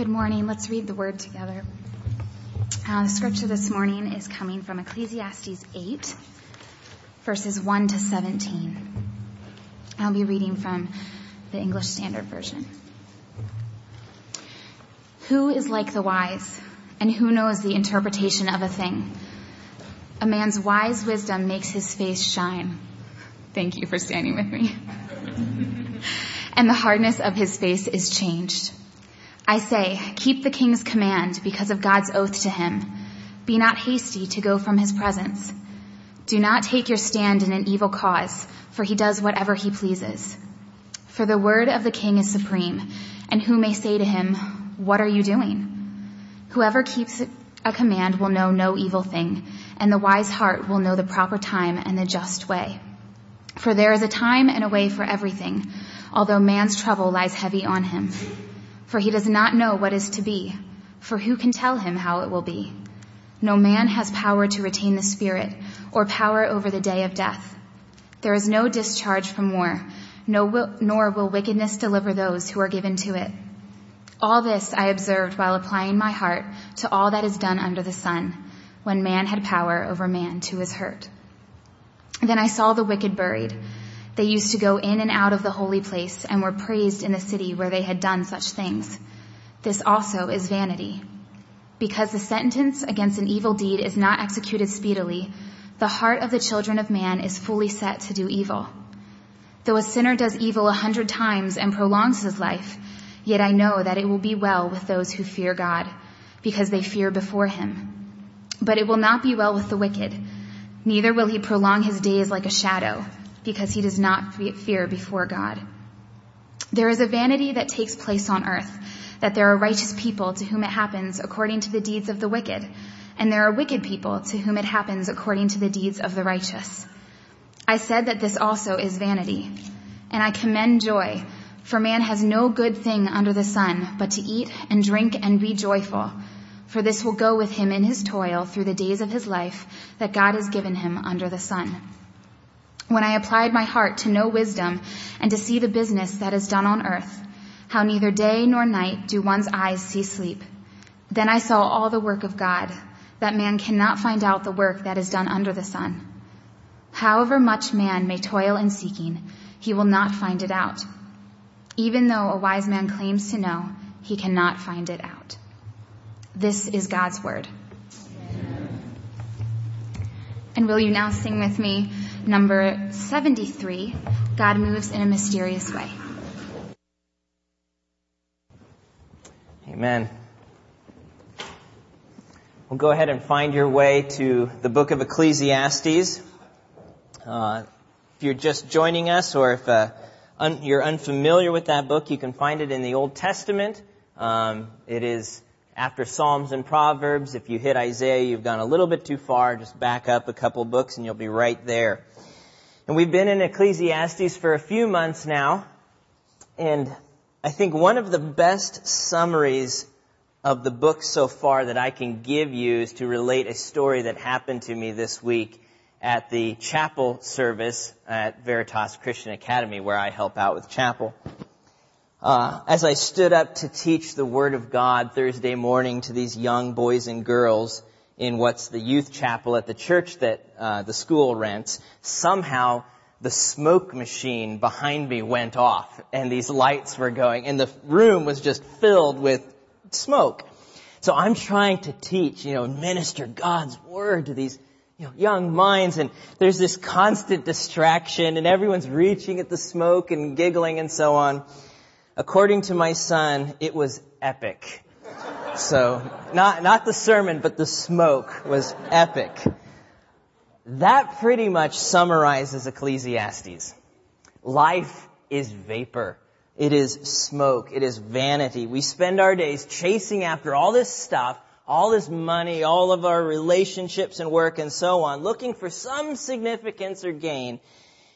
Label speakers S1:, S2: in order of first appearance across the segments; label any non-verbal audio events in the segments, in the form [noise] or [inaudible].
S1: Good morning. Let's read the word together. Uh, the scripture this morning is coming from Ecclesiastes 8, verses 1 to 17. I'll be reading from the English Standard Version. Who is like the wise, and who knows the interpretation of a thing? A man's wise wisdom makes his face shine. Thank you for standing with me. [laughs] and the hardness of his face is changed. I say, keep the king's command because of God's oath to him. Be not hasty to go from his presence. Do not take your stand in an evil cause, for he does whatever he pleases. For the word of the king is supreme, and who may say to him, what are you doing? Whoever keeps a command will know no evil thing, and the wise heart will know the proper time and the just way. For there is a time and a way for everything, although man's trouble lies heavy on him. For he does not know what is to be, for who can tell him how it will be? No man has power to retain the spirit, or power over the day of death. There is no discharge from war, no, nor will wickedness deliver those who are given to it. All this I observed while applying my heart to all that is done under the sun, when man had power over man to his hurt. Then I saw the wicked buried. They used to go in and out of the holy place and were praised in the city where they had done such things. This also is vanity. Because the sentence against an evil deed is not executed speedily, the heart of the children of man is fully set to do evil. Though a sinner does evil a hundred times and prolongs his life, Yet I know that it will be well with those who fear God, because they fear before him. But it will not be well with the wicked, neither will he prolong his days like a shadow, because he does not fear before God. There is a vanity that takes place on earth, that there are righteous people to whom it happens according to the deeds of the wicked, and there are wicked people to whom it happens according to the deeds of the righteous. I said that this also is vanity, and I commend joy for man has no good thing under the sun but to eat and drink and be joyful. For this will go with him in his toil through the days of his life that God has given him under the sun. When I applied my heart to know wisdom and to see the business that is done on earth, how neither day nor night do one's eyes see sleep. Then I saw all the work of God, that man cannot find out the work that is done under the sun. However much man may toil in seeking, he will not find it out. Even though a wise man claims to know, he cannot find it out. This is God's word. And will you now sing with me number 73, God Moves in a Mysterious Way.
S2: Amen. Well, go ahead and find your way to the book of Ecclesiastes. Uh, if you're just joining us or if uh, un, you're unfamiliar with that book, you can find it in the Old Testament. Um, it is after Psalms and Proverbs. If you hit Isaiah, you've gone a little bit too far. Just back up a couple books and you'll be right there. And we've been in Ecclesiastes for a few months now. And I think one of the best summaries of the book so far that I can give you is to relate a story that happened to me this week at the chapel service at Veritas Christian Academy where I help out with chapel. Uh, as I stood up to teach the Word of God Thursday morning to these young boys and girls in what's the youth chapel at the church that uh, the school rents, somehow the smoke machine behind me went off and these lights were going and the room was just filled with smoke. So I'm trying to teach, you know, minister God's Word to these you know, young minds and there's this constant distraction and everyone's reaching at the smoke and giggling and so on. According to my son, it was epic. So, not, not the sermon, but the smoke was epic. That pretty much summarizes Ecclesiastes. Life is vapor. It is smoke. It is vanity. We spend our days chasing after all this stuff all this money, all of our relationships and work and so on, looking for some significance or gain,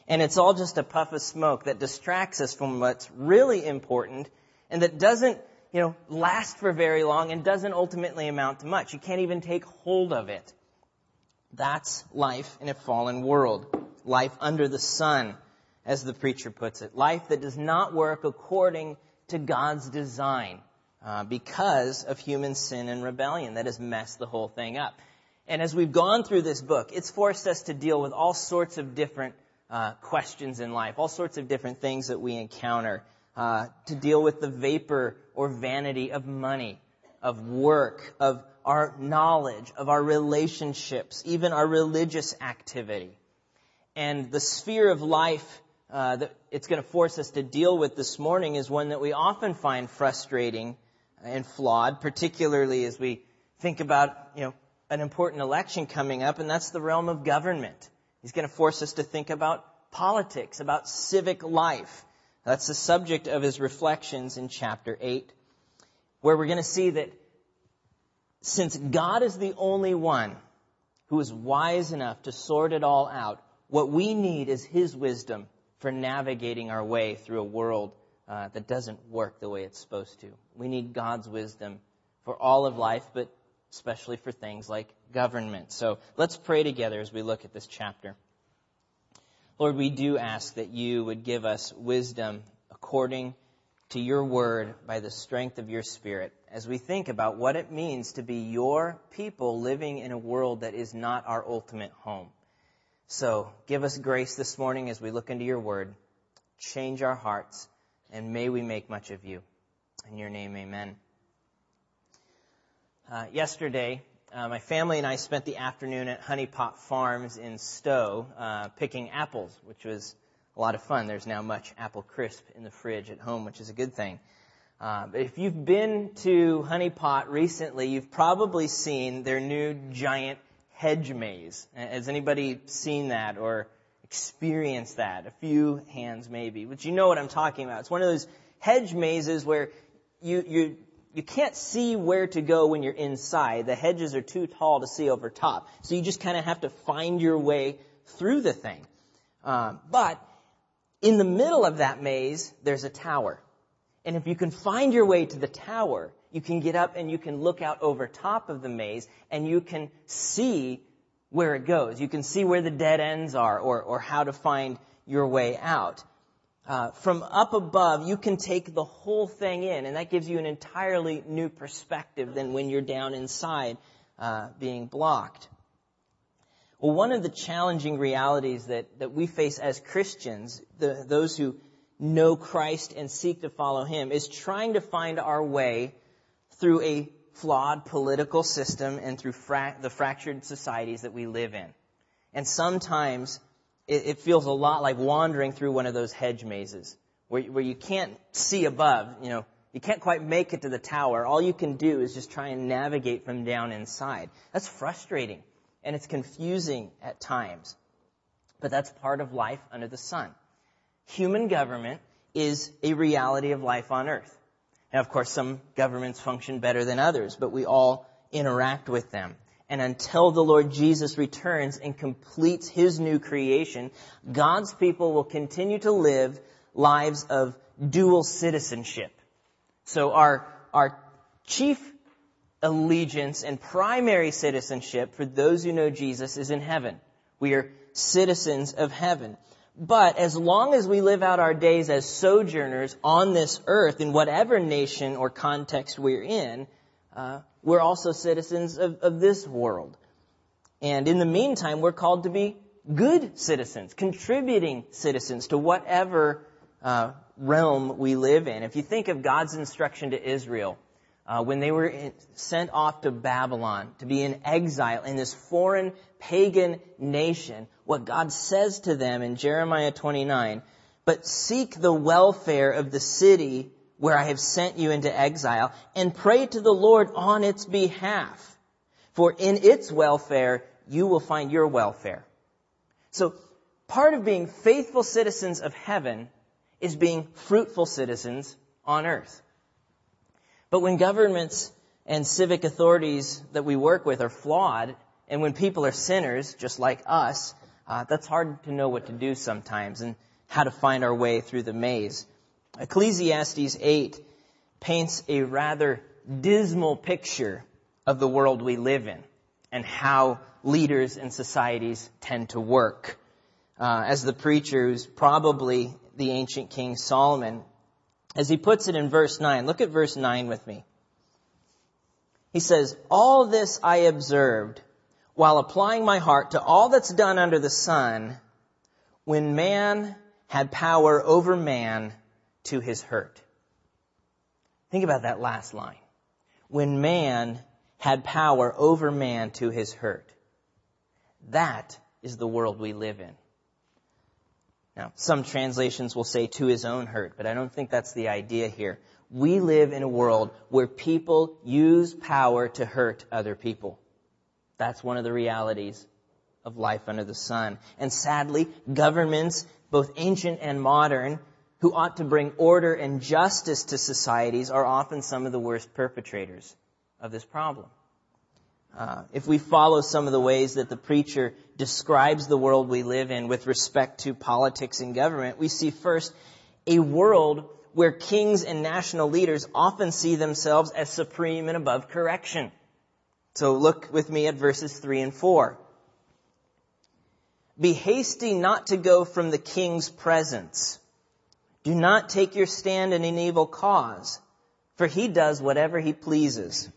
S2: and it's all just a puff of smoke that distracts us from what's really important and that doesn't, you know, last for very long and doesn't ultimately amount to much. You can't even take hold of it. That's life in a fallen world. Life under the sun, as the preacher puts it. Life that does not work according to God's design. uh, because of human sin and rebellion that has messed the whole thing up. And as we've gone through this book, it's forced us to deal with all sorts of different uh, questions in life, all sorts of different things that we encounter, uh, to deal with the vapor or vanity of money, of work, of our knowledge, of our relationships, even our religious activity. And the sphere of life uh, that it's going to force us to deal with this morning is one that we often find frustrating and flawed, particularly as we think about, you know, an important election coming up, and that's the realm of government. He's going to force us to think about politics, about civic life. That's the subject of his reflections in chapter 8, where we're going to see that since God is the only one who is wise enough to sort it all out, what we need is his wisdom for navigating our way through a world uh, that doesn't work the way it's supposed to. We need God's wisdom for all of life, but especially for things like government. So let's pray together as we look at this chapter. Lord, we do ask that you would give us wisdom according to your word by the strength of your spirit as we think about what it means to be your people living in a world that is not our ultimate home. So give us grace this morning as we look into your word. Change our hearts and may we make much of you. In your name, amen. Uh, yesterday, uh, my family and I spent the afternoon at Honeypot Farms in Stow uh, picking apples, which was a lot of fun. There's now much apple crisp in the fridge at home, which is a good thing. Uh, but if you've been to Honeypot recently, you've probably seen their new giant hedge maze. Has anybody seen that or experienced that? A few hands maybe. But you know what I'm talking about. It's one of those hedge mazes where you, you, you can't see where to go when you're inside. The hedges are too tall to see over top. So you just kind of have to find your way through the thing. Um, but in the middle of that maze, there's a tower. And if you can find your way to the tower, you can get up and you can look out over top of the maze and you can see where it goes. You can see where the dead ends are or, or how to find your way out. Uh, from up above, you can take the whole thing in, and that gives you an entirely new perspective than when you're down inside uh, being blocked. Well, one of the challenging realities that, that we face as Christians, the, those who know Christ and seek to follow Him, is trying to find our way through a flawed political system and through fra- the fractured societies that we live in. And sometimes it, it, feels a lot like wandering through one of those hedge mazes where, where you can't see above, you know, you can't quite make it to the tower. All you can do is just try and navigate from down inside. That's frustrating and it's confusing at times. But that's part of life under the sun. Human government is a reality of life on earth. Now, of course, some governments function better than others, but we all interact with them. And until the Lord Jesus returns and completes His new creation, God's people will continue to live lives of dual citizenship. So our, our chief allegiance and primary citizenship for those who know Jesus is in heaven. We are citizens of heaven. But as long as we live out our days as sojourners on this earth, in whatever nation or context we're in, uh, we're also citizens of, of this world. And in the meantime, we're called to be good citizens, contributing citizens to whatever uh, realm we live in. If you think of God's instruction to Israel, uh, when they were in, sent off to Babylon to be in exile in this foreign pagan nation, what God says to them in Jeremiah 29, but seek the welfare of the city where I have sent you into exile and pray to the Lord on its behalf. For in its welfare, you will find your welfare. So part of being faithful citizens of heaven is being fruitful citizens on earth. But when governments and civic authorities that we work with are flawed, and when people are sinners, just like us, uh, that's hard to know what to do sometimes and how to find our way through the maze. Ecclesiastes 8 paints a rather dismal picture of the world we live in and how leaders and societies tend to work. Uh, as the preacher, who's probably the ancient king Solomon, as he puts it in verse 9, look at verse 9 with me. He says, All this I observed while applying my heart to all that's done under the sun when man had power over man to his hurt. Think about that last line. When man had power over man to his hurt. That is the world we live in. Now, some translations will say to his own hurt, but I don't think that's the idea here. We live in a world where people use power to hurt other people. That's one of the realities of life under the sun. And sadly, governments, both ancient and modern, who ought to bring order and justice to societies are often some of the worst perpetrators of this problem. Uh, if we follow some of the ways that the preacher describes the world we live in with respect to politics and government, we see first a world where kings and national leaders often see themselves as supreme and above correction. So look with me at verses 3 and 4. Be hasty not to go from the king's presence. Do not take your stand in an evil cause, for he does whatever he pleases.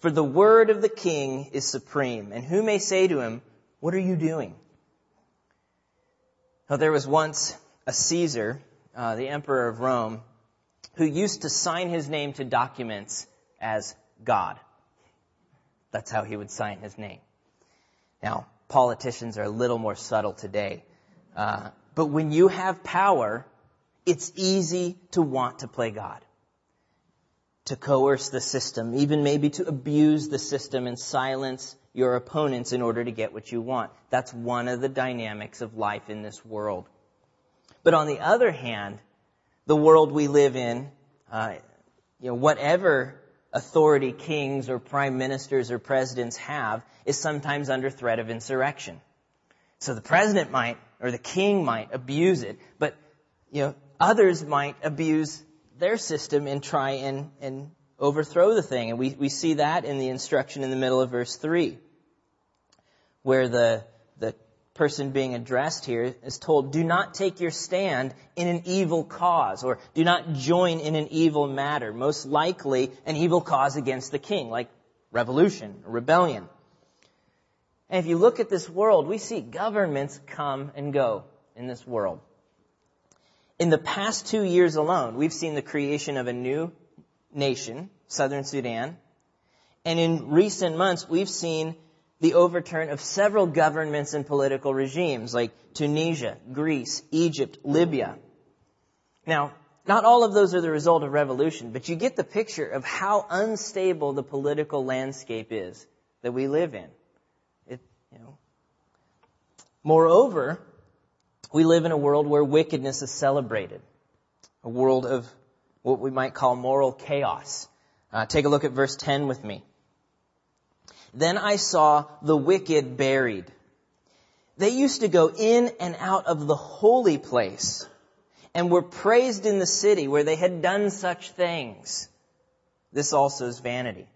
S2: For the word of the king is supreme, and who may say to him, What are you doing? Now, there was once a Caesar, uh, the emperor of Rome, who used to sign his name to documents as God. That's how he would sign his name. Now, politicians are a little more subtle today. Uh, but when you have power, it's easy to want to play God to coerce the system, even maybe to abuse the system and silence your opponents in order to get what you want. That's one of the dynamics of life in this world. But on the other hand, the world we live in, uh, you know, whatever authority kings or prime ministers or presidents have is sometimes under threat of insurrection. So the president might, or the king might abuse it, but, you know, others might abuse their system and try and, and overthrow the thing. And we, we see that in the instruction in the middle of verse 3, where the, the person being addressed here is told, do not take your stand in an evil cause, or do not join in an evil matter, most likely an evil cause against the king, like revolution, or rebellion. And if you look at this world, we see governments come and go in this world. In the past two years alone, we've seen the creation of a new nation, Southern Sudan. And in recent months, we've seen the overturn of several governments and political regimes like Tunisia, Greece, Egypt, Libya. Now, not all of those are the result of revolution, but you get the picture of how unstable the political landscape is that we live in. It, you know. Moreover, we live in a world where wickedness is celebrated, a world of what we might call moral chaos. Uh, take a look at verse 10 with me. Then I saw the wicked buried. They used to go in and out of the holy place and were praised in the city where they had done such things. This also is vanity.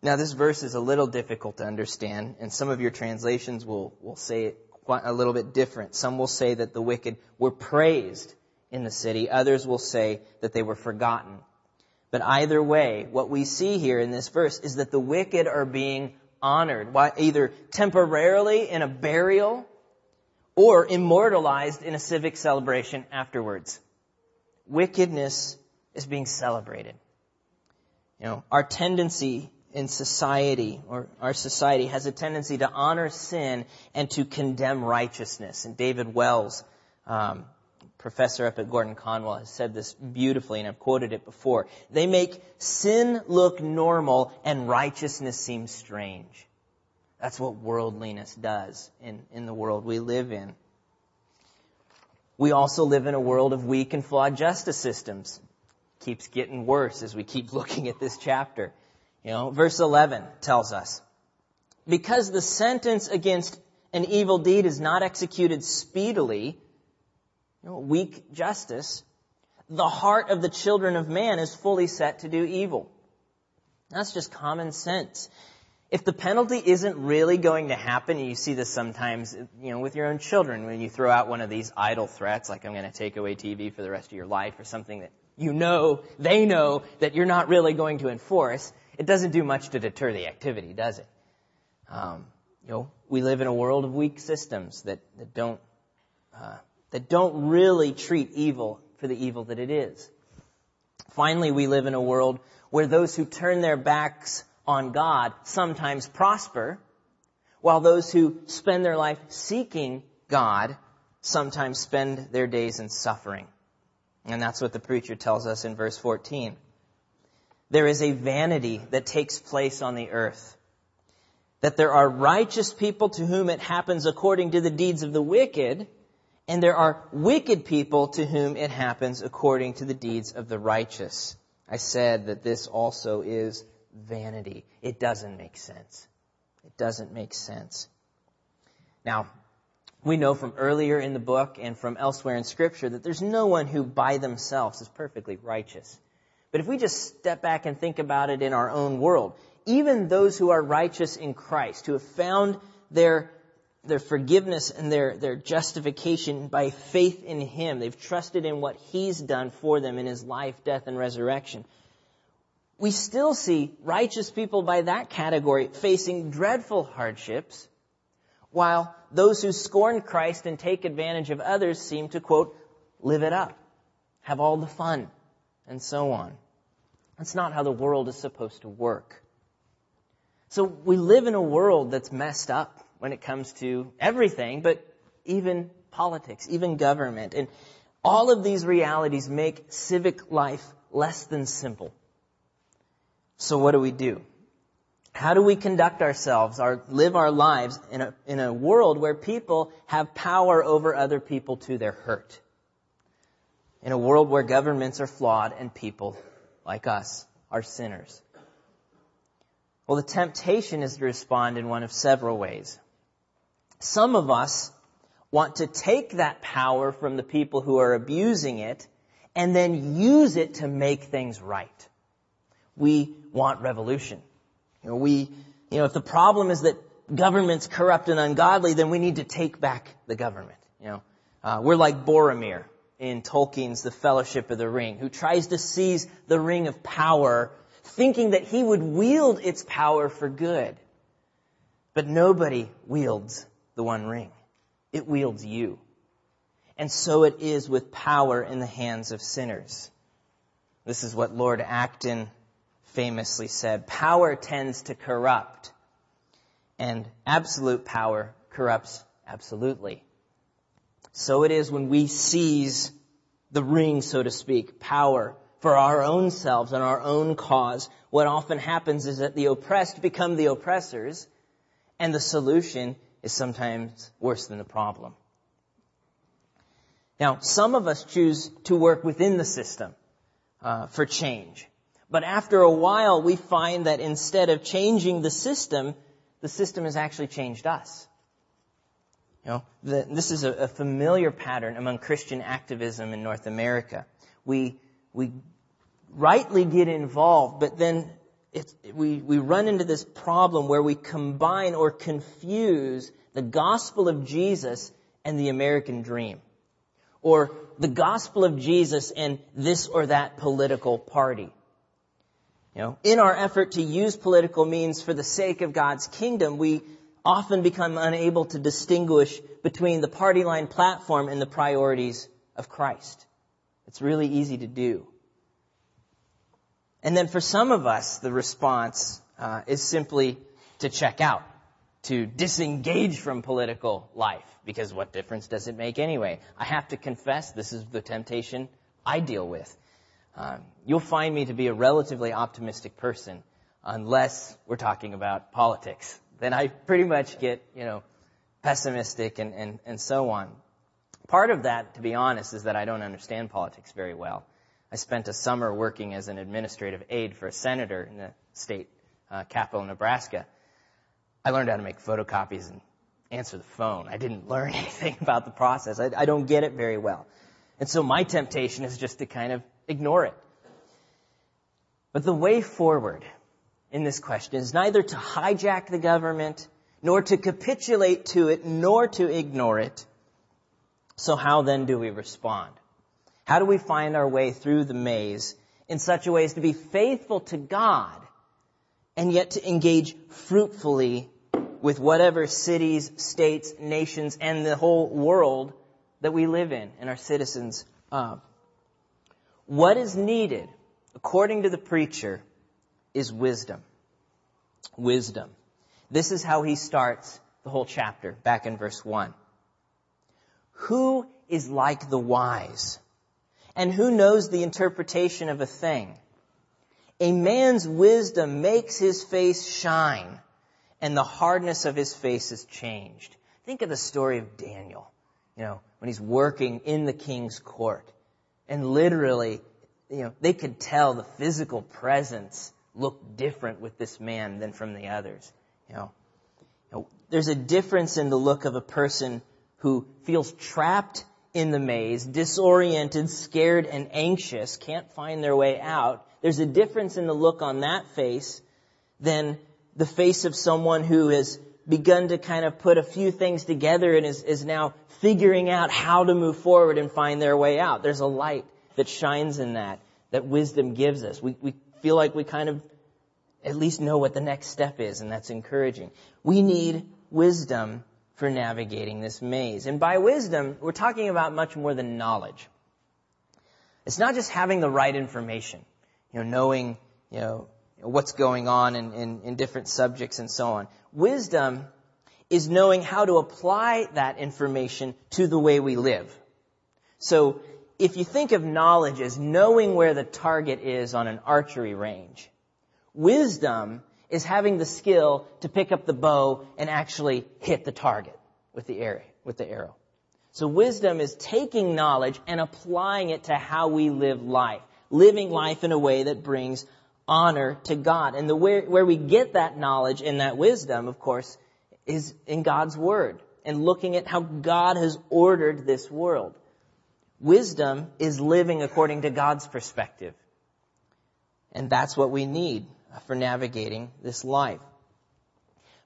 S2: Now this verse is a little difficult to understand and some of your translations will, will say it a little bit different. Some will say that the wicked were praised in the city. Others will say that they were forgotten. But either way, what we see here in this verse is that the wicked are being honored, either temporarily in a burial or immortalized in a civic celebration afterwards. Wickedness is being celebrated. You know, our tendency in society, or our society has a tendency to honor sin and to condemn righteousness. And David Wells, um, professor up at Gordon Conwell, has said this beautifully, and I've quoted it before. They make sin look normal and righteousness seem strange. That's what worldliness does in, in the world we live in. We also live in a world of weak and flawed justice systems. Keeps getting worse as we keep [laughs] looking at this chapter. You know, verse 11 tells us, because the sentence against an evil deed is not executed speedily, you know, weak justice, the heart of the children of man is fully set to do evil. That's just common sense. If the penalty isn't really going to happen, and you see this sometimes, you know, with your own children, when you throw out one of these idle threats, like I'm going to take away TV for the rest of your life, or something that you know, they know that you're not really going to enforce, it doesn't do much to deter the activity, does it? Um, you know, we live in a world of weak systems that, that don't uh, that don't really treat evil for the evil that it is. Finally, we live in a world where those who turn their backs on God sometimes prosper, while those who spend their life seeking God sometimes spend their days in suffering. And that's what the preacher tells us in verse 14. There is a vanity that takes place on the earth. That there are righteous people to whom it happens according to the deeds of the wicked, and there are wicked people to whom it happens according to the deeds of the righteous. I said that this also is vanity. It doesn't make sense. It doesn't make sense. Now, we know from earlier in the book and from elsewhere in scripture that there's no one who by themselves is perfectly righteous. But if we just step back and think about it in our own world, even those who are righteous in Christ, who have found their their forgiveness and their, their justification by faith in Him. They've trusted in what He's done for them in His life, death, and resurrection. We still see righteous people by that category facing dreadful hardships, while those who scorn Christ and take advantage of others seem to, quote, live it up, have all the fun, and so on. That's not how the world is supposed to work. So we live in a world that's messed up when it comes to everything, but even politics, even government. And all of these realities make civic life less than simple. So what do we do? How do we conduct ourselves, or live our lives in a, in a world where people have power over other people to their hurt? In a world where governments are flawed and people, like us, are sinners. Well, the temptation is to respond in one of several ways. Some of us want to take that power from the people who are abusing it and then use it to make things right. We want revolution. You know, we, you know, if the problem is that government's corrupt and ungodly, then we need to take back the government. You know, uh, we're like Boromir in Tolkien's The Fellowship of the Ring, who tries to seize the ring of power, thinking that he would wield its power for good. But nobody wields the one ring. It wields you. And so it is with power in the hands of sinners. This is what Lord Acton famously said. Power tends to corrupt, and absolute power corrupts absolutely. So it is when we seize the ring, so to speak, power for our own selves and our own cause. What often happens is that the oppressed become the oppressors, and the solution is sometimes worse than the problem. Now, some of us choose to work within the system uh, for change. But after a while, we find that instead of changing the system, the system has actually changed us. Know, the, this is a, a familiar pattern among Christian activism in North America. We, we rightly get involved, but then we, we run into this problem where we combine or confuse the gospel of Jesus and the American dream. Or the gospel of Jesus and this or that political party. You know, in our effort to use political means for the sake of God's kingdom, we often become unable to distinguish between the party line platform and the priorities of Christ. It's really easy to do. And then for some of us, the response uh, is simply to check out, to disengage from political life, because what difference does it make anyway? I have to confess, this is the temptation I deal with. Um, you'll find me to be a relatively optimistic person, unless we're talking about politics. Then I pretty much get, you know, pessimistic and, and, and so on. Part of that, to be honest, is that I don't understand politics very well. I spent a summer working as an administrative aide for a senator in the state uh, capital, Nebraska. I learned how to make photocopies and answer the phone. I didn't [laughs] learn anything about the process. I, I don't get it very well. And so my temptation is just to kind of ignore it. But the way forward in this question is neither to hijack the government, nor to capitulate to it, nor to ignore it. So how then do we respond? How do we find our way through the maze in such a way as to be faithful to God and yet to engage fruitfully with whatever cities, states, nations, and the whole world that we live in and are citizens of? What is needed, according to the preacher, is wisdom. Wisdom. This is how he starts the whole chapter, back in verse 1. Who is like the wise? And who knows the interpretation of a thing? A man's wisdom makes his face shine, and the hardness of his face is changed. Think of the story of Daniel, you know, when he's working in the king's court. And literally, you know, they could tell the physical presence looked different with this man than from the others. You know, you know, there's a difference in the look of a person who feels trapped in the maze, disoriented, scared, and anxious, can't find their way out. There's a difference in the look on that face than the face of someone who has begun to kind of put a few things together and is, is now figuring out how to move forward and find their way out. There's a light that shines in that, that wisdom gives us. We, we feel like we kind of at least know what the next step is, and that's encouraging. We need wisdom for navigating this maze. And by wisdom, we're talking about much more than knowledge. It's not just having the right information, you know, knowing, you know, what's going on in, in, in different subjects and so on. Wisdom is knowing how to apply that information to the way we live. So, if you think of knowledge as knowing where the target is on an archery range, Wisdom is having the skill to pick up the bow and actually hit the target with the arrow. With the arrow. So wisdom is taking knowledge and applying it to how we live life, living life in a way that brings honor to God. And the where, where we get that knowledge and that wisdom, of course, is in God's Word and looking at how God has ordered this world. Wisdom is living according to God's perspective. And that's what we need for navigating this life.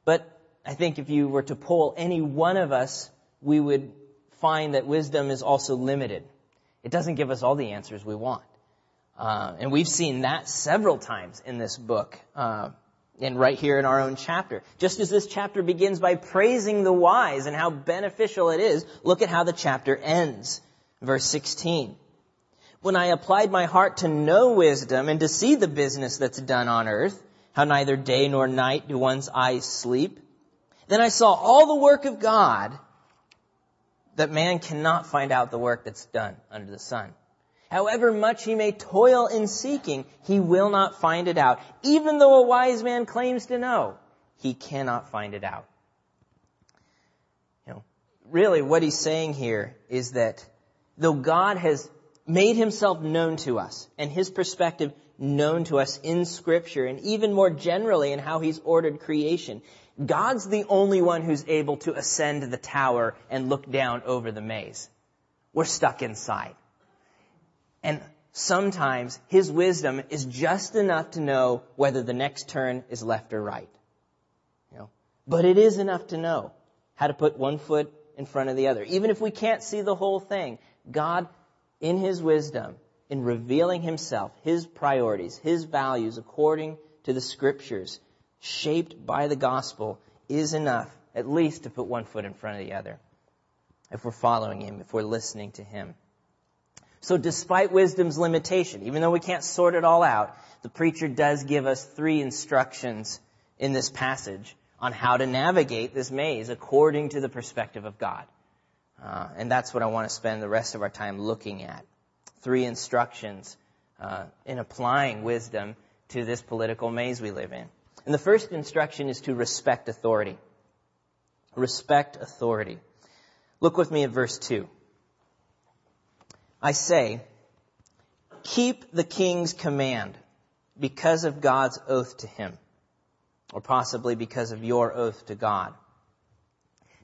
S2: But I think if you were to poll any one of us, we would find that wisdom is also limited. It doesn't give us all the answers we want. Uh, and we've seen that several times in this book, uh, and right here in our own chapter. Just as this chapter begins by praising the wise and how beneficial it is, look at how the chapter ends. Verse 16 when I applied my heart to know wisdom and to see the business that's done on earth, how neither day nor night do one's eyes sleep, then I saw all the work of God that man cannot find out the work that's done under the sun. However much he may toil in seeking, he will not find it out. Even though a wise man claims to know, he cannot find it out. You know, really what he's saying here is that though God has made himself known to us and his perspective known to us in scripture and even more generally in how he's ordered creation. God's the only one who's able to ascend the tower and look down over the maze. We're stuck inside. And sometimes his wisdom is just enough to know whether the next turn is left or right. You know, but it is enough to know how to put one foot in front of the other. Even if we can't see the whole thing, God in His wisdom, in revealing Himself, His priorities, His values according to the Scriptures, shaped by the gospel, is enough, at least to put one foot in front of the other. If we're following Him, if we're listening to Him. So despite wisdom's limitation, even though we can't sort it all out, the preacher does give us three instructions in this passage on how to navigate this maze according to the perspective of God. Uh, and that's what I want to spend the rest of our time looking at. Three instructions uh, in applying wisdom to this political maze we live in. And the first instruction is to respect authority. Respect authority. Look with me at verse 2. I say, keep the king's command because of God's oath to him, or possibly because of your oath to God.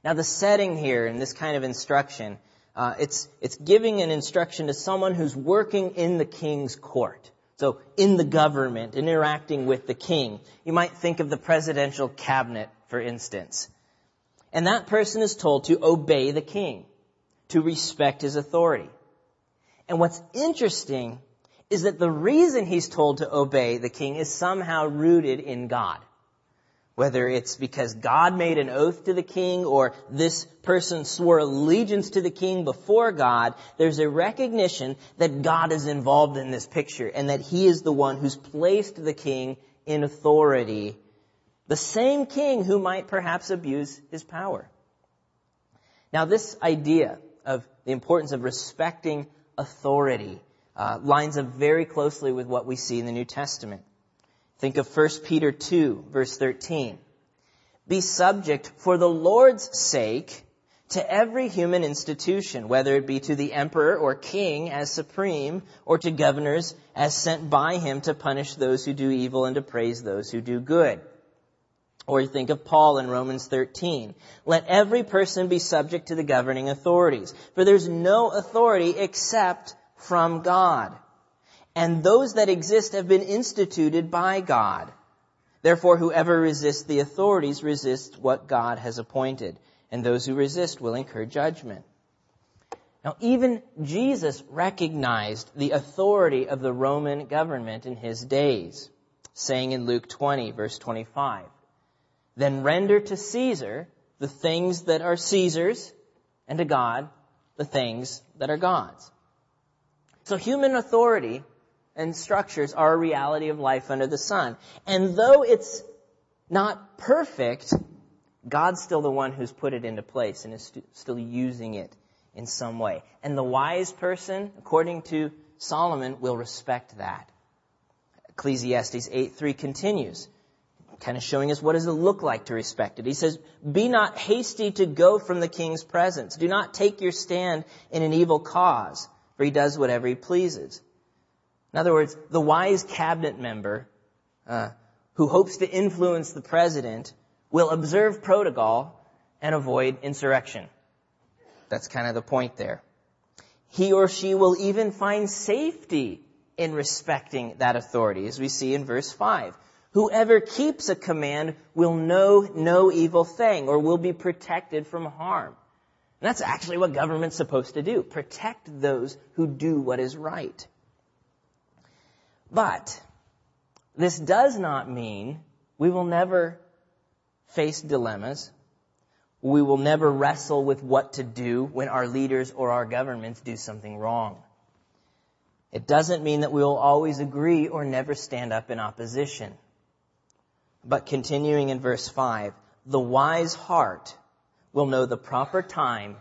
S2: Now, the setting here in this kind of instruction, uh, it's, it's giving an instruction to someone who's working in the king's court. So, in the government, interacting with the king. You might think of the presidential cabinet, for instance. And that person is told to obey the king, to respect his authority. And what's interesting is that the reason he's told to obey the king is somehow rooted in God. Whether it's because God made an oath to the king or this person swore allegiance to the king before God, there's a recognition that God is involved in this picture and that he is the one who's placed the king in authority. The same king who might perhaps abuse his power. Now this idea of the importance of respecting authority uh, lines up very closely with what we see in the New Testament. Think of 1 Peter 2, verse 13. Be subject for the Lord's sake to every human institution, whether it be to the emperor or king as supreme, or to governors as sent by him to punish those who do evil and to praise those who do good. Or think of Paul in Romans 13. Let every person be subject to the governing authorities, for there's no authority except from God and those that exist have been instituted by God. Therefore, whoever resists the authorities resists what God has appointed, and those who resist will incur judgment. Now, even Jesus recognized the authority of the Roman government in his days, saying in Luke 20, verse 25, Then render to Caesar the things that are Caesar's, and to God the things that are God's. So human authority and structures are a reality of life under the sun. And though it's not perfect, God's still the one who's put it into place and is st- still using it in some way. And the wise person, according to Solomon, will respect that. Ecclesiastes 8:3 continues, kind of showing us what does it look like to respect it. He says, "Be not hasty to go from the king's presence. Do not take your stand in an evil cause, for he does whatever he pleases." In other words, the wise cabinet member uh, who hopes to influence the president will observe protocol and avoid insurrection. That's kind of the point there. He or she will even find safety in respecting that authority, as we see in verse 5. Whoever keeps a command will know no evil thing or will be protected from harm. And that's actually what government's supposed to do. Protect those who do what is right. But this does not mean we will never face dilemmas. We will never wrestle with what to do when our leaders or our governments do something wrong. It doesn't mean that we will always agree or never stand up in opposition. But continuing in verse 5, the wise heart will know the proper time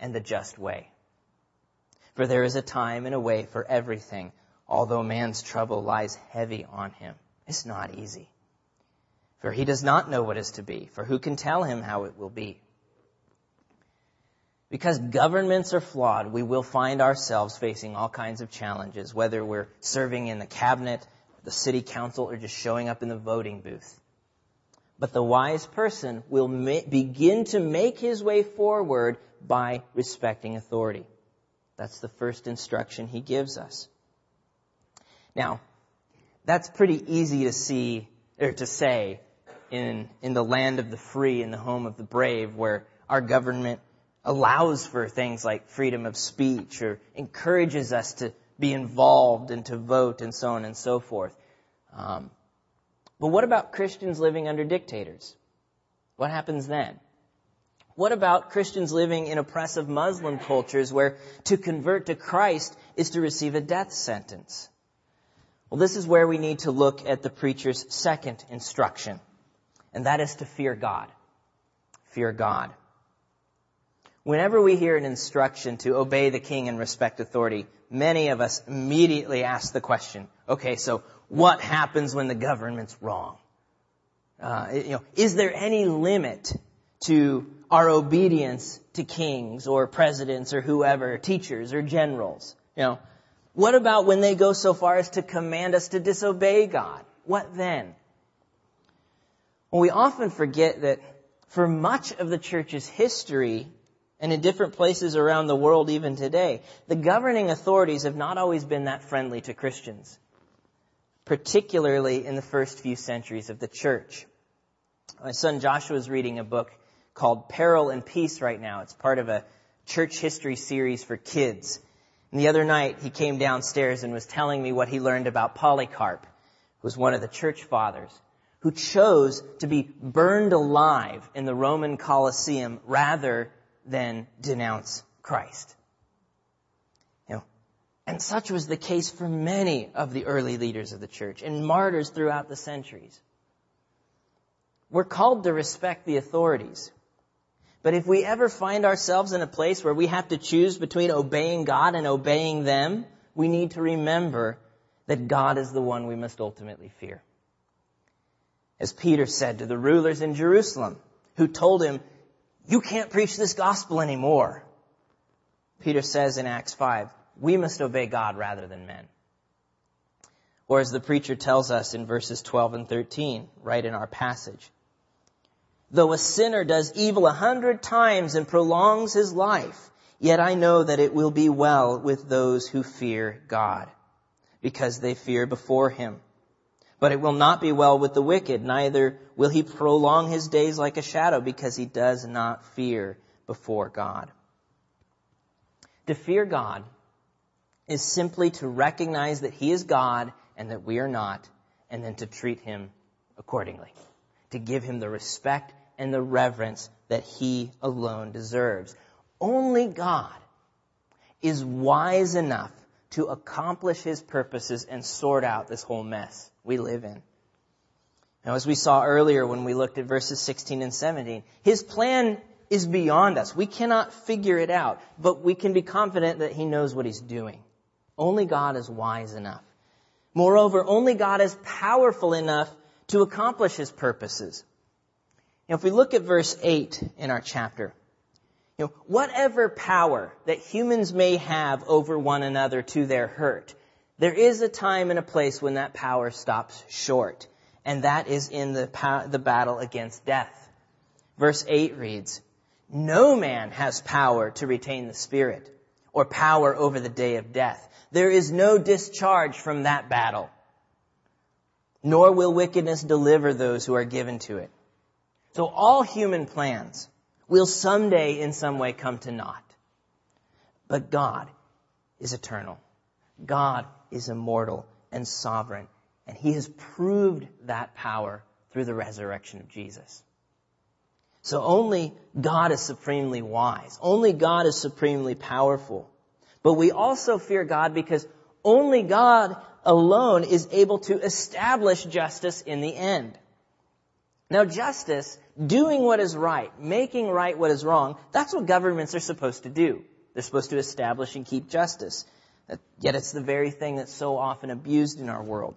S2: and the just way. For there is a time and a way for everything although man's trouble lies heavy on him. It's not easy. For he does not know what is to be, for who can tell him how it will be? Because governments are flawed, we will find ourselves facing all kinds of challenges, whether we're serving in the cabinet, the city council, or just showing up in the voting booth. But the wise person will ma- begin to make his way forward by respecting authority. That's the first instruction he gives us. Now, that's pretty easy to see, or to say, in, in the land of the free, in the home of the brave, where our government allows for things like freedom of speech or encourages us to be involved and to vote and so on and so forth. Um, but what about Christians living under dictators? What happens then? What about Christians living in oppressive Muslim cultures where to convert to Christ is to receive a death sentence? Well, this is where we need to look at the preacher's second instruction, and that is to fear God. Fear God. Whenever we hear an instruction to obey the king and respect authority, many of us immediately ask the question, okay, so what happens when the government's wrong? Uh, you know, is there any limit to our obedience to kings or presidents or whoever, teachers or generals? You know, what about when they go so far as to command us to disobey God? What then? Well, we often forget that for much of the church's history, and in different places around the world even today, the governing authorities have not always been that friendly to Christians, particularly in the first few centuries of the church. My son Joshua is reading a book called Peril and Peace right now. It's part of a church history series for kids. And the other night, he came downstairs and was telling me what he learned about Polycarp, who was one of the church fathers, who chose to be burned alive in the Roman Colosseum rather than denounce Christ. You know, and such was the case for many of the early leaders of the church and martyrs throughout the centuries. We're called to respect the authorities. But if we ever find ourselves in a place where we have to choose between obeying God and obeying them, we need to remember that God is the one we must ultimately fear. As Peter said to the rulers in Jerusalem, who told him, you can't preach this gospel anymore. Peter says in Acts 5, we must obey God rather than men. Or as the preacher tells us in verses 12 and 13, right in our passage, Though a sinner does evil a hundred times and prolongs his life, yet I know that it will be well with those who fear God, because they fear before him. But it will not be well with the wicked, neither will he prolong his days like a shadow, because he does not fear before God. To fear God is simply to recognize that he is God and that we are not, and then to treat him accordingly. To give him the respect and the reverence that he alone deserves. Only God is wise enough to accomplish his purposes and sort out this whole mess we live in. Now, as we saw earlier when we looked at verses 16 and 17, his plan is beyond us. We cannot figure it out, but we can be confident that he knows what he's doing. Only God is wise enough. Moreover, only God is powerful enough to accomplish his purposes. Now, if we look at verse 8 in our chapter, you know, whatever power that humans may have over one another to their hurt, there is a time and a place when that power stops short, and that is in the, the battle against death. Verse 8 reads, No man has power to retain the Spirit, or power over the day of death. There is no discharge from that battle, nor will wickedness deliver those who are given to it. So all human plans will someday in some way come to naught. But God is eternal. God is immortal and sovereign. And he has proved that power through the resurrection of Jesus. So only God is supremely wise. Only God is supremely powerful. But we also fear God because only God alone is able to establish justice in the end. Now justice, doing what is right, making right what is wrong, that's what governments are supposed to do. They're supposed to establish and keep justice. Yet it's the very thing that's so often abused in our world.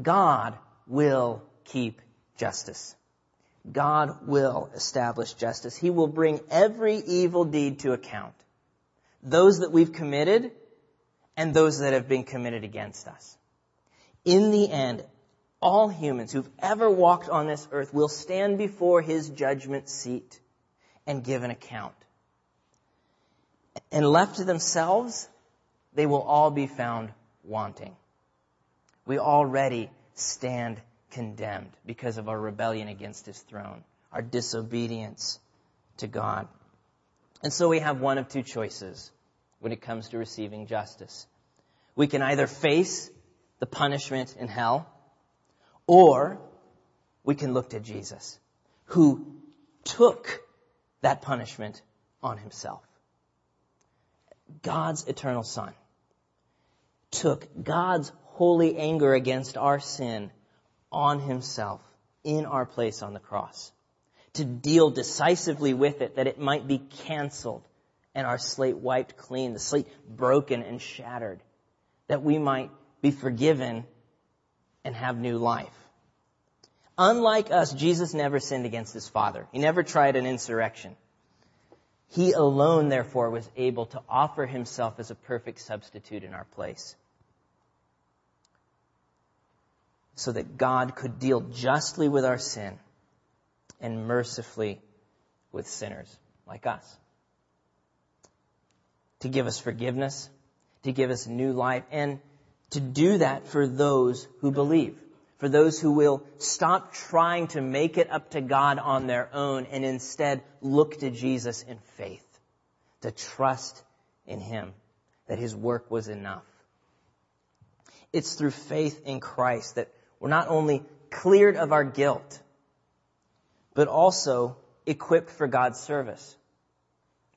S2: God will keep justice. God will establish justice. He will bring every evil deed to account. Those that we've committed and those that have been committed against us. In the end, all humans who've ever walked on this earth will stand before his judgment seat and give an account. And left to themselves, they will all be found wanting. We already stand condemned because of our rebellion against his throne, our disobedience to God. And so we have one of two choices when it comes to receiving justice. We can either face the punishment in hell, or we can look to Jesus, who took that punishment on himself. God's eternal Son took God's holy anger against our sin on himself in our place on the cross to deal decisively with it that it might be canceled and our slate wiped clean, the slate broken and shattered, that we might be forgiven and have new life. Unlike us, Jesus never sinned against his Father. He never tried an insurrection. He alone, therefore, was able to offer himself as a perfect substitute in our place. So that God could deal justly with our sin and mercifully with sinners like us. To give us forgiveness, to give us new life, and to do that for those who believe. For those who will stop trying to make it up to God on their own and instead look to Jesus in faith, to trust in Him, that his work was enough. It's through faith in Christ that we're not only cleared of our guilt, but also equipped for God's service.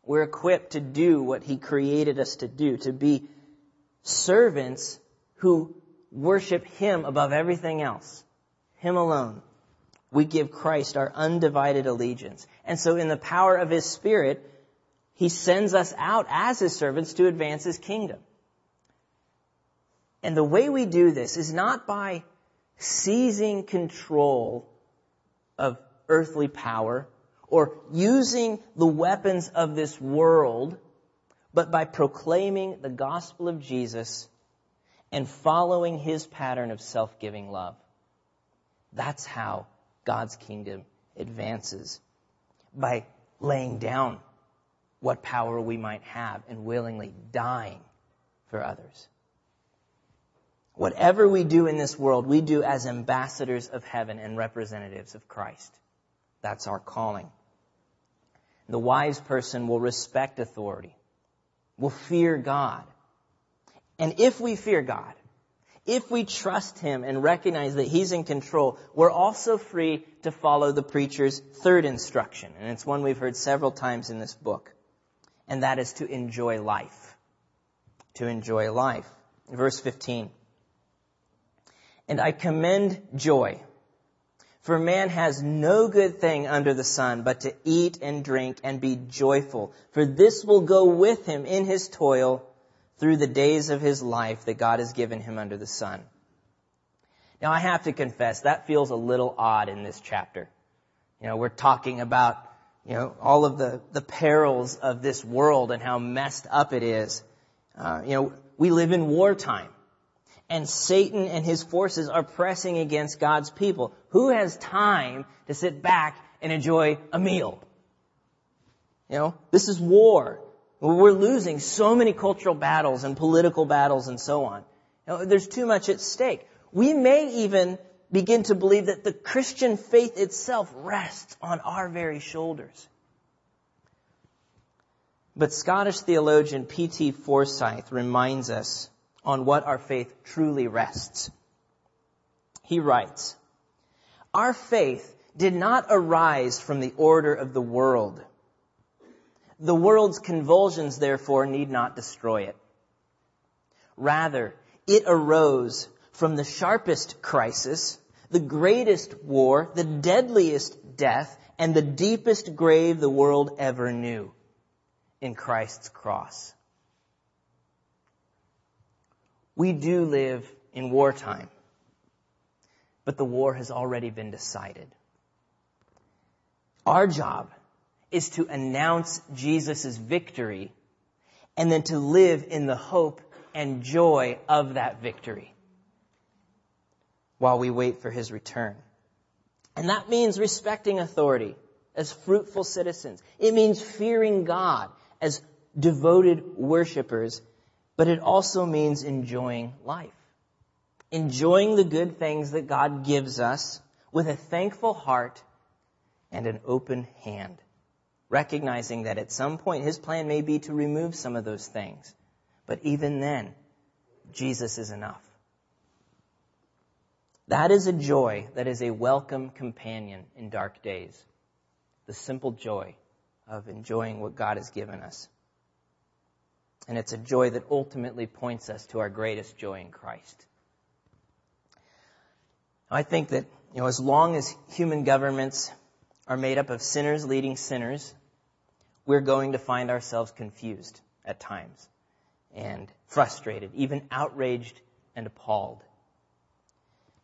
S2: We're equipped to do what He created us to do, to be servants who worship Him above everything else. Him alone. We give Christ our undivided allegiance. And so in the power of His Spirit, He sends us out as His servants to advance His kingdom. And the way we do this is not by seizing control of earthly power or using the weapons of this world, but by proclaiming the gospel of Jesus and following his pattern of self-giving love. That's how God's kingdom advances. By laying down what power we might have and willingly dying for others. Whatever we do in this world, we do as ambassadors of heaven and representatives of Christ. That's our calling. The wise person will respect authority, will fear God. And if we fear God, if we trust Him and recognize that He's in control, we're also free to follow the preacher's third instruction. And it's one we've heard several times in this book. And that is to enjoy life. To enjoy life. Verse 15. And I commend joy for man has no good thing under the sun but to eat and drink and be joyful, for this will go with him in his toil through the days of his life that God has given him under the sun. Now I have to confess, that feels a little odd in this chapter. You know, we're talking about, you know, all of the, the perils of this world and how messed up it is. Uh, you know, we live in wartime and Satan and his forces are pressing against God's people. Who has time to sit back and enjoy a meal? You know, this is war. We're losing so many cultural battles and political battles and so on. There's too much at stake. We may even begin to believe that the Christian faith itself rests on our very shoulders. But Scottish theologian P.T. Forsyth reminds us on what our faith truly rests. He writes, Our faith did not arise from the order of the world. The world's convulsions, therefore, need not destroy it. Rather, it arose from the sharpest crisis, the greatest war, the deadliest death, and the deepest grave the world ever knew in Christ's cross. We do live in wartime, but the war has already been decided. Our job is to announce Jesus' victory and then to live in the hope and joy of that victory while we wait for his return. And that means respecting authority as fruitful citizens. It means fearing God as devoted worshipers but it also means enjoying life. Enjoying the good things that God gives us with a thankful heart and an open hand. Recognizing that at some point His plan may be to remove some of those things. But even then, Jesus is enough. That is a joy that is a welcome companion in dark days. The simple joy of enjoying what God has given us. And it's a joy that ultimately points us to our greatest joy in Christ. I think that, you know, as long as human governments are made up of sinners leading sinners, we're going to find ourselves confused at times and frustrated, even outraged and appalled.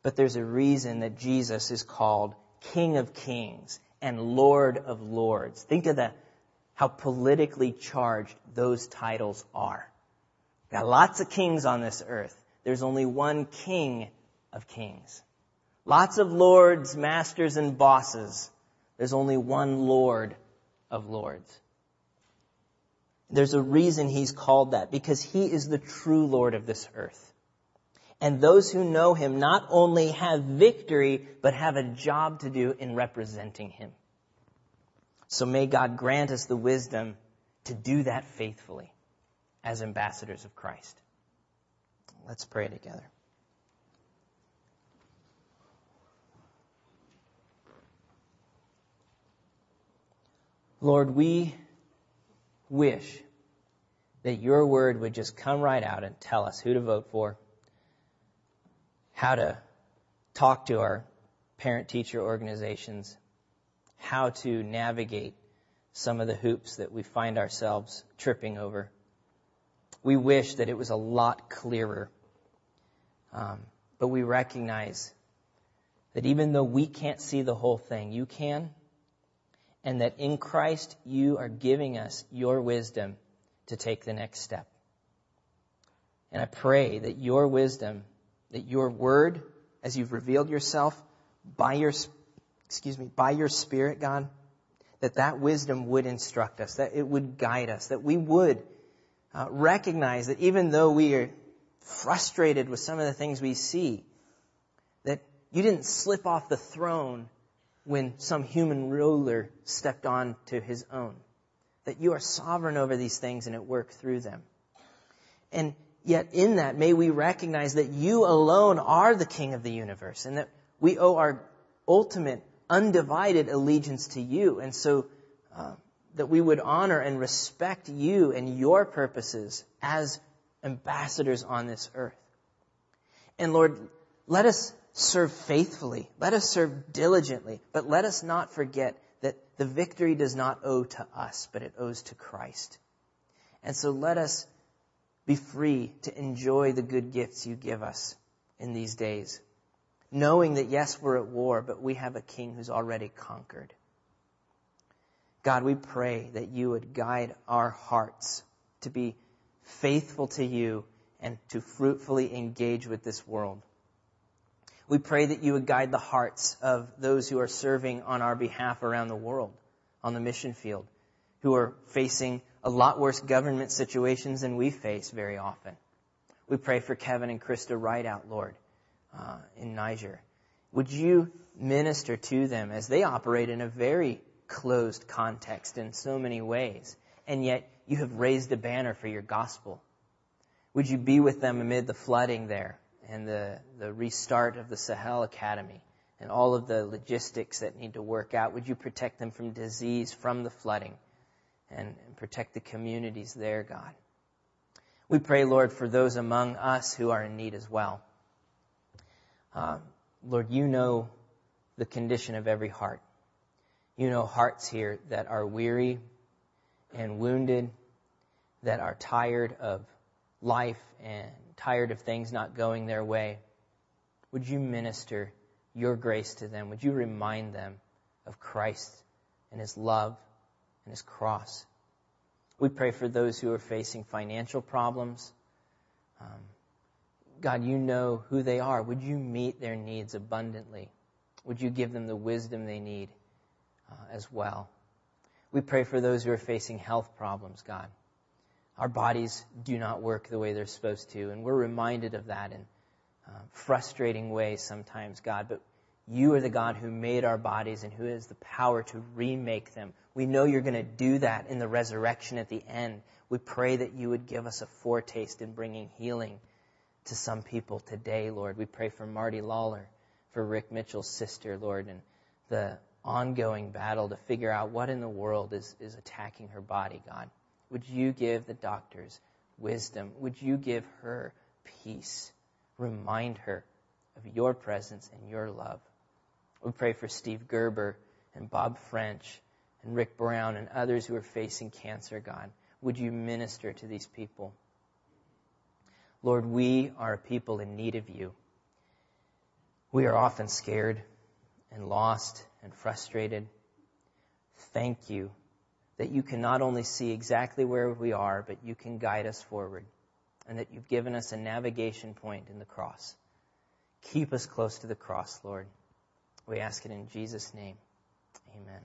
S2: But there's a reason that Jesus is called King of Kings and Lord of Lords. Think of the how politically charged those titles are. Got lots of kings on this earth. There's only one king of kings. Lots of lords, masters, and bosses. There's only one lord of lords. There's a reason he's called that, because he is the true lord of this earth. And those who know him not only have victory, but have a job to do in representing him. So may God grant us the wisdom to do that faithfully as ambassadors of Christ. Let's pray together. Lord, we wish that your word would just come right out and tell us who to vote for, how to talk to our parent teacher organizations, how to navigate some of the hoops that we find ourselves tripping over. We wish that it was a lot clearer. Um, but we recognize that even though we can't see the whole thing, you can. And that in Christ, you are giving us your wisdom to take the next step. And I pray that your wisdom, that your word, as you've revealed yourself by your, excuse me, by your spirit, God, that that wisdom would instruct us, that it would guide us, that we would uh, recognize that even though we are frustrated with some of the things we see, that you didn't slip off the throne when some human ruler stepped on to his own that you are sovereign over these things and at work through them. And yet in that, may we recognize that you alone are the King of the universe and that we owe our ultimate undivided allegiance to you. And so, uh, that we would honor and respect you and your purposes as ambassadors on this earth. And Lord, let us serve faithfully. Let us serve diligently. But let us not forget that the victory does not owe to us, but it owes to Christ. And so let us be free to enjoy the good gifts you give us in these days, knowing that yes, we're at war, but we have a king who's already conquered. God, we pray that you would guide our hearts to be faithful to you and to fruitfully engage with this world. We pray that you would guide the hearts of those who are serving on our behalf around the world on the mission field, who are facing a lot worse government situations than we face very often. We pray for Kevin and Krista Rideout, Lord, uh, in Niger. Would you minister to them as they operate in a very closed context in so many ways, and yet you have raised a banner for your gospel? Would you be with them amid the flooding there? And the, the restart of the Sahel Academy and all of the logistics that need to work out. Would you protect them from disease, from the flooding, and, protect the communities there, God? We pray, Lord, for those among us who are in need as well. Uh, Lord, you know the condition of every heart. You know hearts here that are weary and wounded, that are tired of life and tired of things not going their way, would you minister your grace to them? Would you remind them of Christ and His love and His cross? We pray for those who are facing financial problems. Um, God, you know who they are. Would you meet their needs abundantly? Would you give them the wisdom they need uh, as well? We pray for those who are facing health problems, God. Our bodies do not work the way they're supposed to, and we're reminded of that in uh, frustrating ways sometimes, God. But you are the God who made our bodies and who has the power to remake them. We know you're going to do that in the resurrection at the end. We pray that you would give us a foretaste in bringing healing to some people today, Lord. We pray for Marty Lawler, for Rick Mitchell's sister, Lord, and the ongoing battle to figure out what in the world is, is attacking her body, God. Would you give the doctors wisdom? Would you give her peace? Remind her of your presence and your love. We pray for Steve Gerber and Bob French and Rick Brown and others who are facing cancer, God. Would you minister to these people? Lord, we are a people in need of you. We are often scared and lost and frustrated. Thank you that you can not only see exactly where we are, but you can guide us forward, and that you've given us a navigation point in the cross. Keep us close to the cross, Lord. We ask it in Jesus' name. Amen.